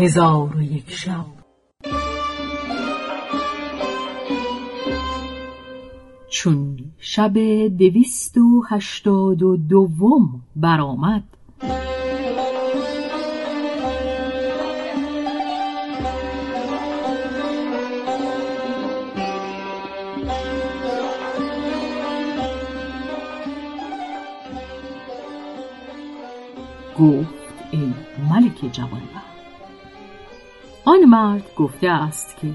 هزار و یک شب. چون شب دویست و هشتاد و دوم برآمد گفت ای ملک جوانبخت آن مرد گفته است که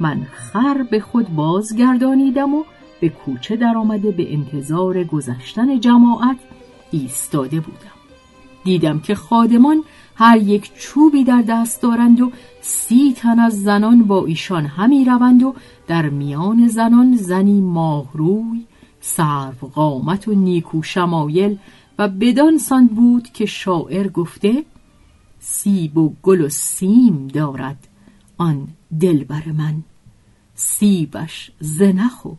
من خر به خود بازگردانیدم و به کوچه در آمده به انتظار گذشتن جماعت ایستاده بودم. دیدم که خادمان هر یک چوبی در دست دارند و سی تن از زنان با ایشان همی روند و در میان زنان زنی ماهروی سرو قامت و نیکو شمایل و بدان سان بود که شاعر گفته سیب و گل و سیم دارد آن دلبر من. سیبش زنخ و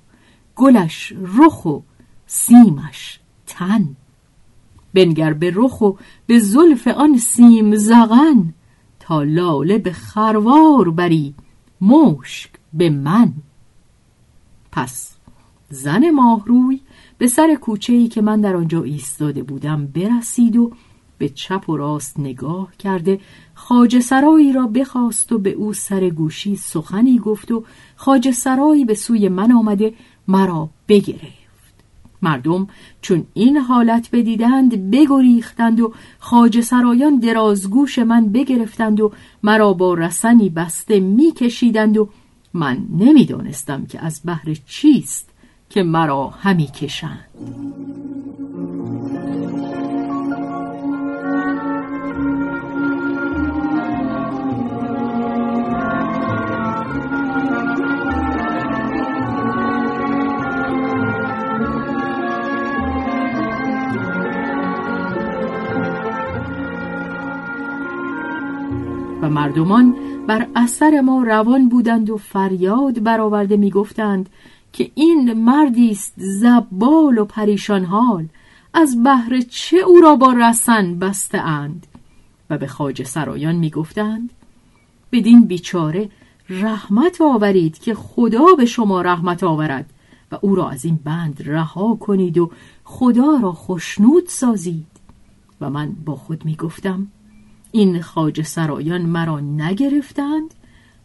گلش رخ و سیمش تن. بنگر به رخ و به زلف آن سیم زغن تا لاله به خروار بری مشک به من. پس زن ماهروی به سر کوچه ای که من در آنجا ایستاده بودم برسید و به چپ و راست نگاه کرده خاج سرایی را بخواست و به او سر گوشی سخنی گفت و خاج سرایی به سوی من آمده مرا بگرفت. مردم چون این حالت بدیدند بگریختند و خاج سرایان درازگوش من بگرفتند و مرا با رسنی بسته میکشیدند و من نمی‌دانستم که از بهر چیست که مرا همی کشند. و مردمان بر اثر ما روان بودند و فریاد برآورده می‌گفتند که این مردی است زبال و پریشان حال. از بهر چه او را با رسن بسته اند؟ و به خاج سرایان می‌گفتند بدین بیچاره رحمت آورید که خدا به شما رحمت آورد و او را از این بند رها کنید و خدا را خشنود سازید. و من با خود می‌گفتم این خاج سرایان مرا نگرفتند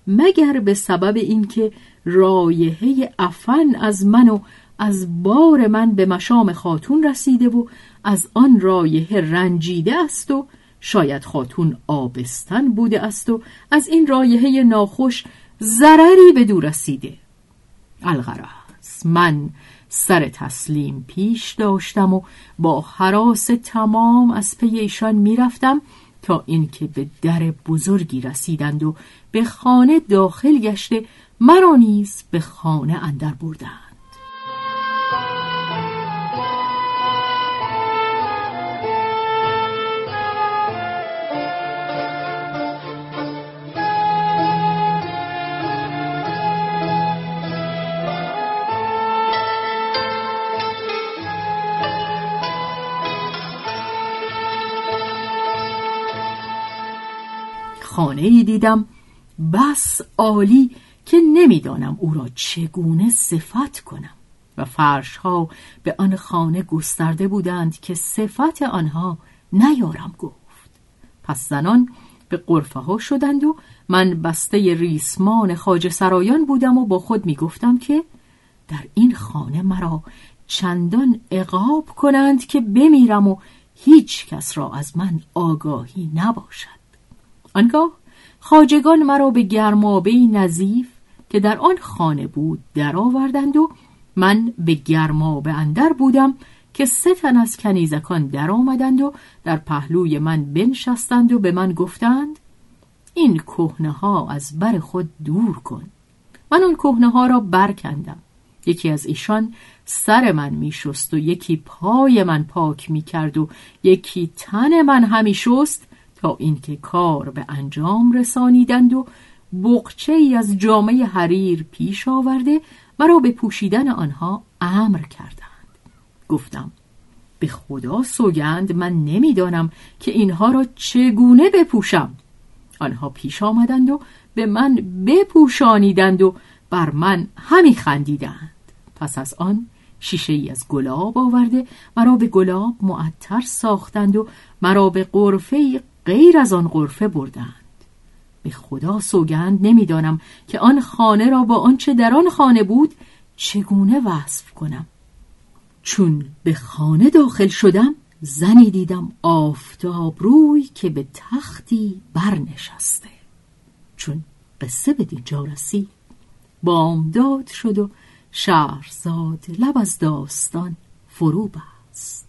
مگر به سبب اینکه رایحه افن از من و از بار من به مشام خاتون رسیده و از آن رایحه رنجیده است و شاید خاتون آبستن بوده است و از این رایحه ناخوش ضرری به دور رسیده. الغرض من سر تسلیم پیش داشتم و با حراس تمام از پی ایشان می‌رفتم. تا اینکه به در بزرگی رسیدند و به خانه داخل گشته مرا نیز به خانه اندر بردند. خانه ای دیدم. بس عالی که نمی‌دانم او را چگونه صفت کنم. و فرش ها به آن خانه گسترده بودند که صفت آنها نیارم گفت. پس زنان به قرفه ها شدند و من بسته ریسمان خاج سرایان بودم و با خود می گفتم که در این خانه مرا چندان اقاب کنند که بمیرم و هیچ کس را از من آگاهی نباشد. آنگاه خاجگان مرا به گرمابه نظیف که در آن خانه بود درآوردند و من به گرمابه اندر بودم که سه تن از کنیزکان در آمدند و در پهلوی من بنشستند و به من گفتند این کهنه ها از بر خود دور کن. من اون کهنه ها را برکندم. یکی از ایشان سر من می شست و یکی پای من پاک می کرد و یکی تن من همی شست تا اینکه کار به انجام رسانیدند و بقچه ای از جامعه حریر پیش آورده مرا به پوشیدن آنها امر کردند. گفتم به خدا سوگند من نمی‌دانم که اینها را چگونه بپوشم. آنها پیش آمدند و به من بپوشانیدند و بر من همی خندیدند. پس از آن شیشه ای از گلاب آورده مرا به گلاب معطر ساختند و مرا به قرفه غیر از آن قرفه بردند. به خدا سوگند نمی‌دانم که آن خانه را با آنچه در آن خانه بود چگونه وصف کنم. چون به خانه داخل شدم زنی دیدم آفتاب روی که به تختی برنشسته. چون قصه به دینجا رسید. بامداد شد و شهرزاد لب از داستان فرو بست.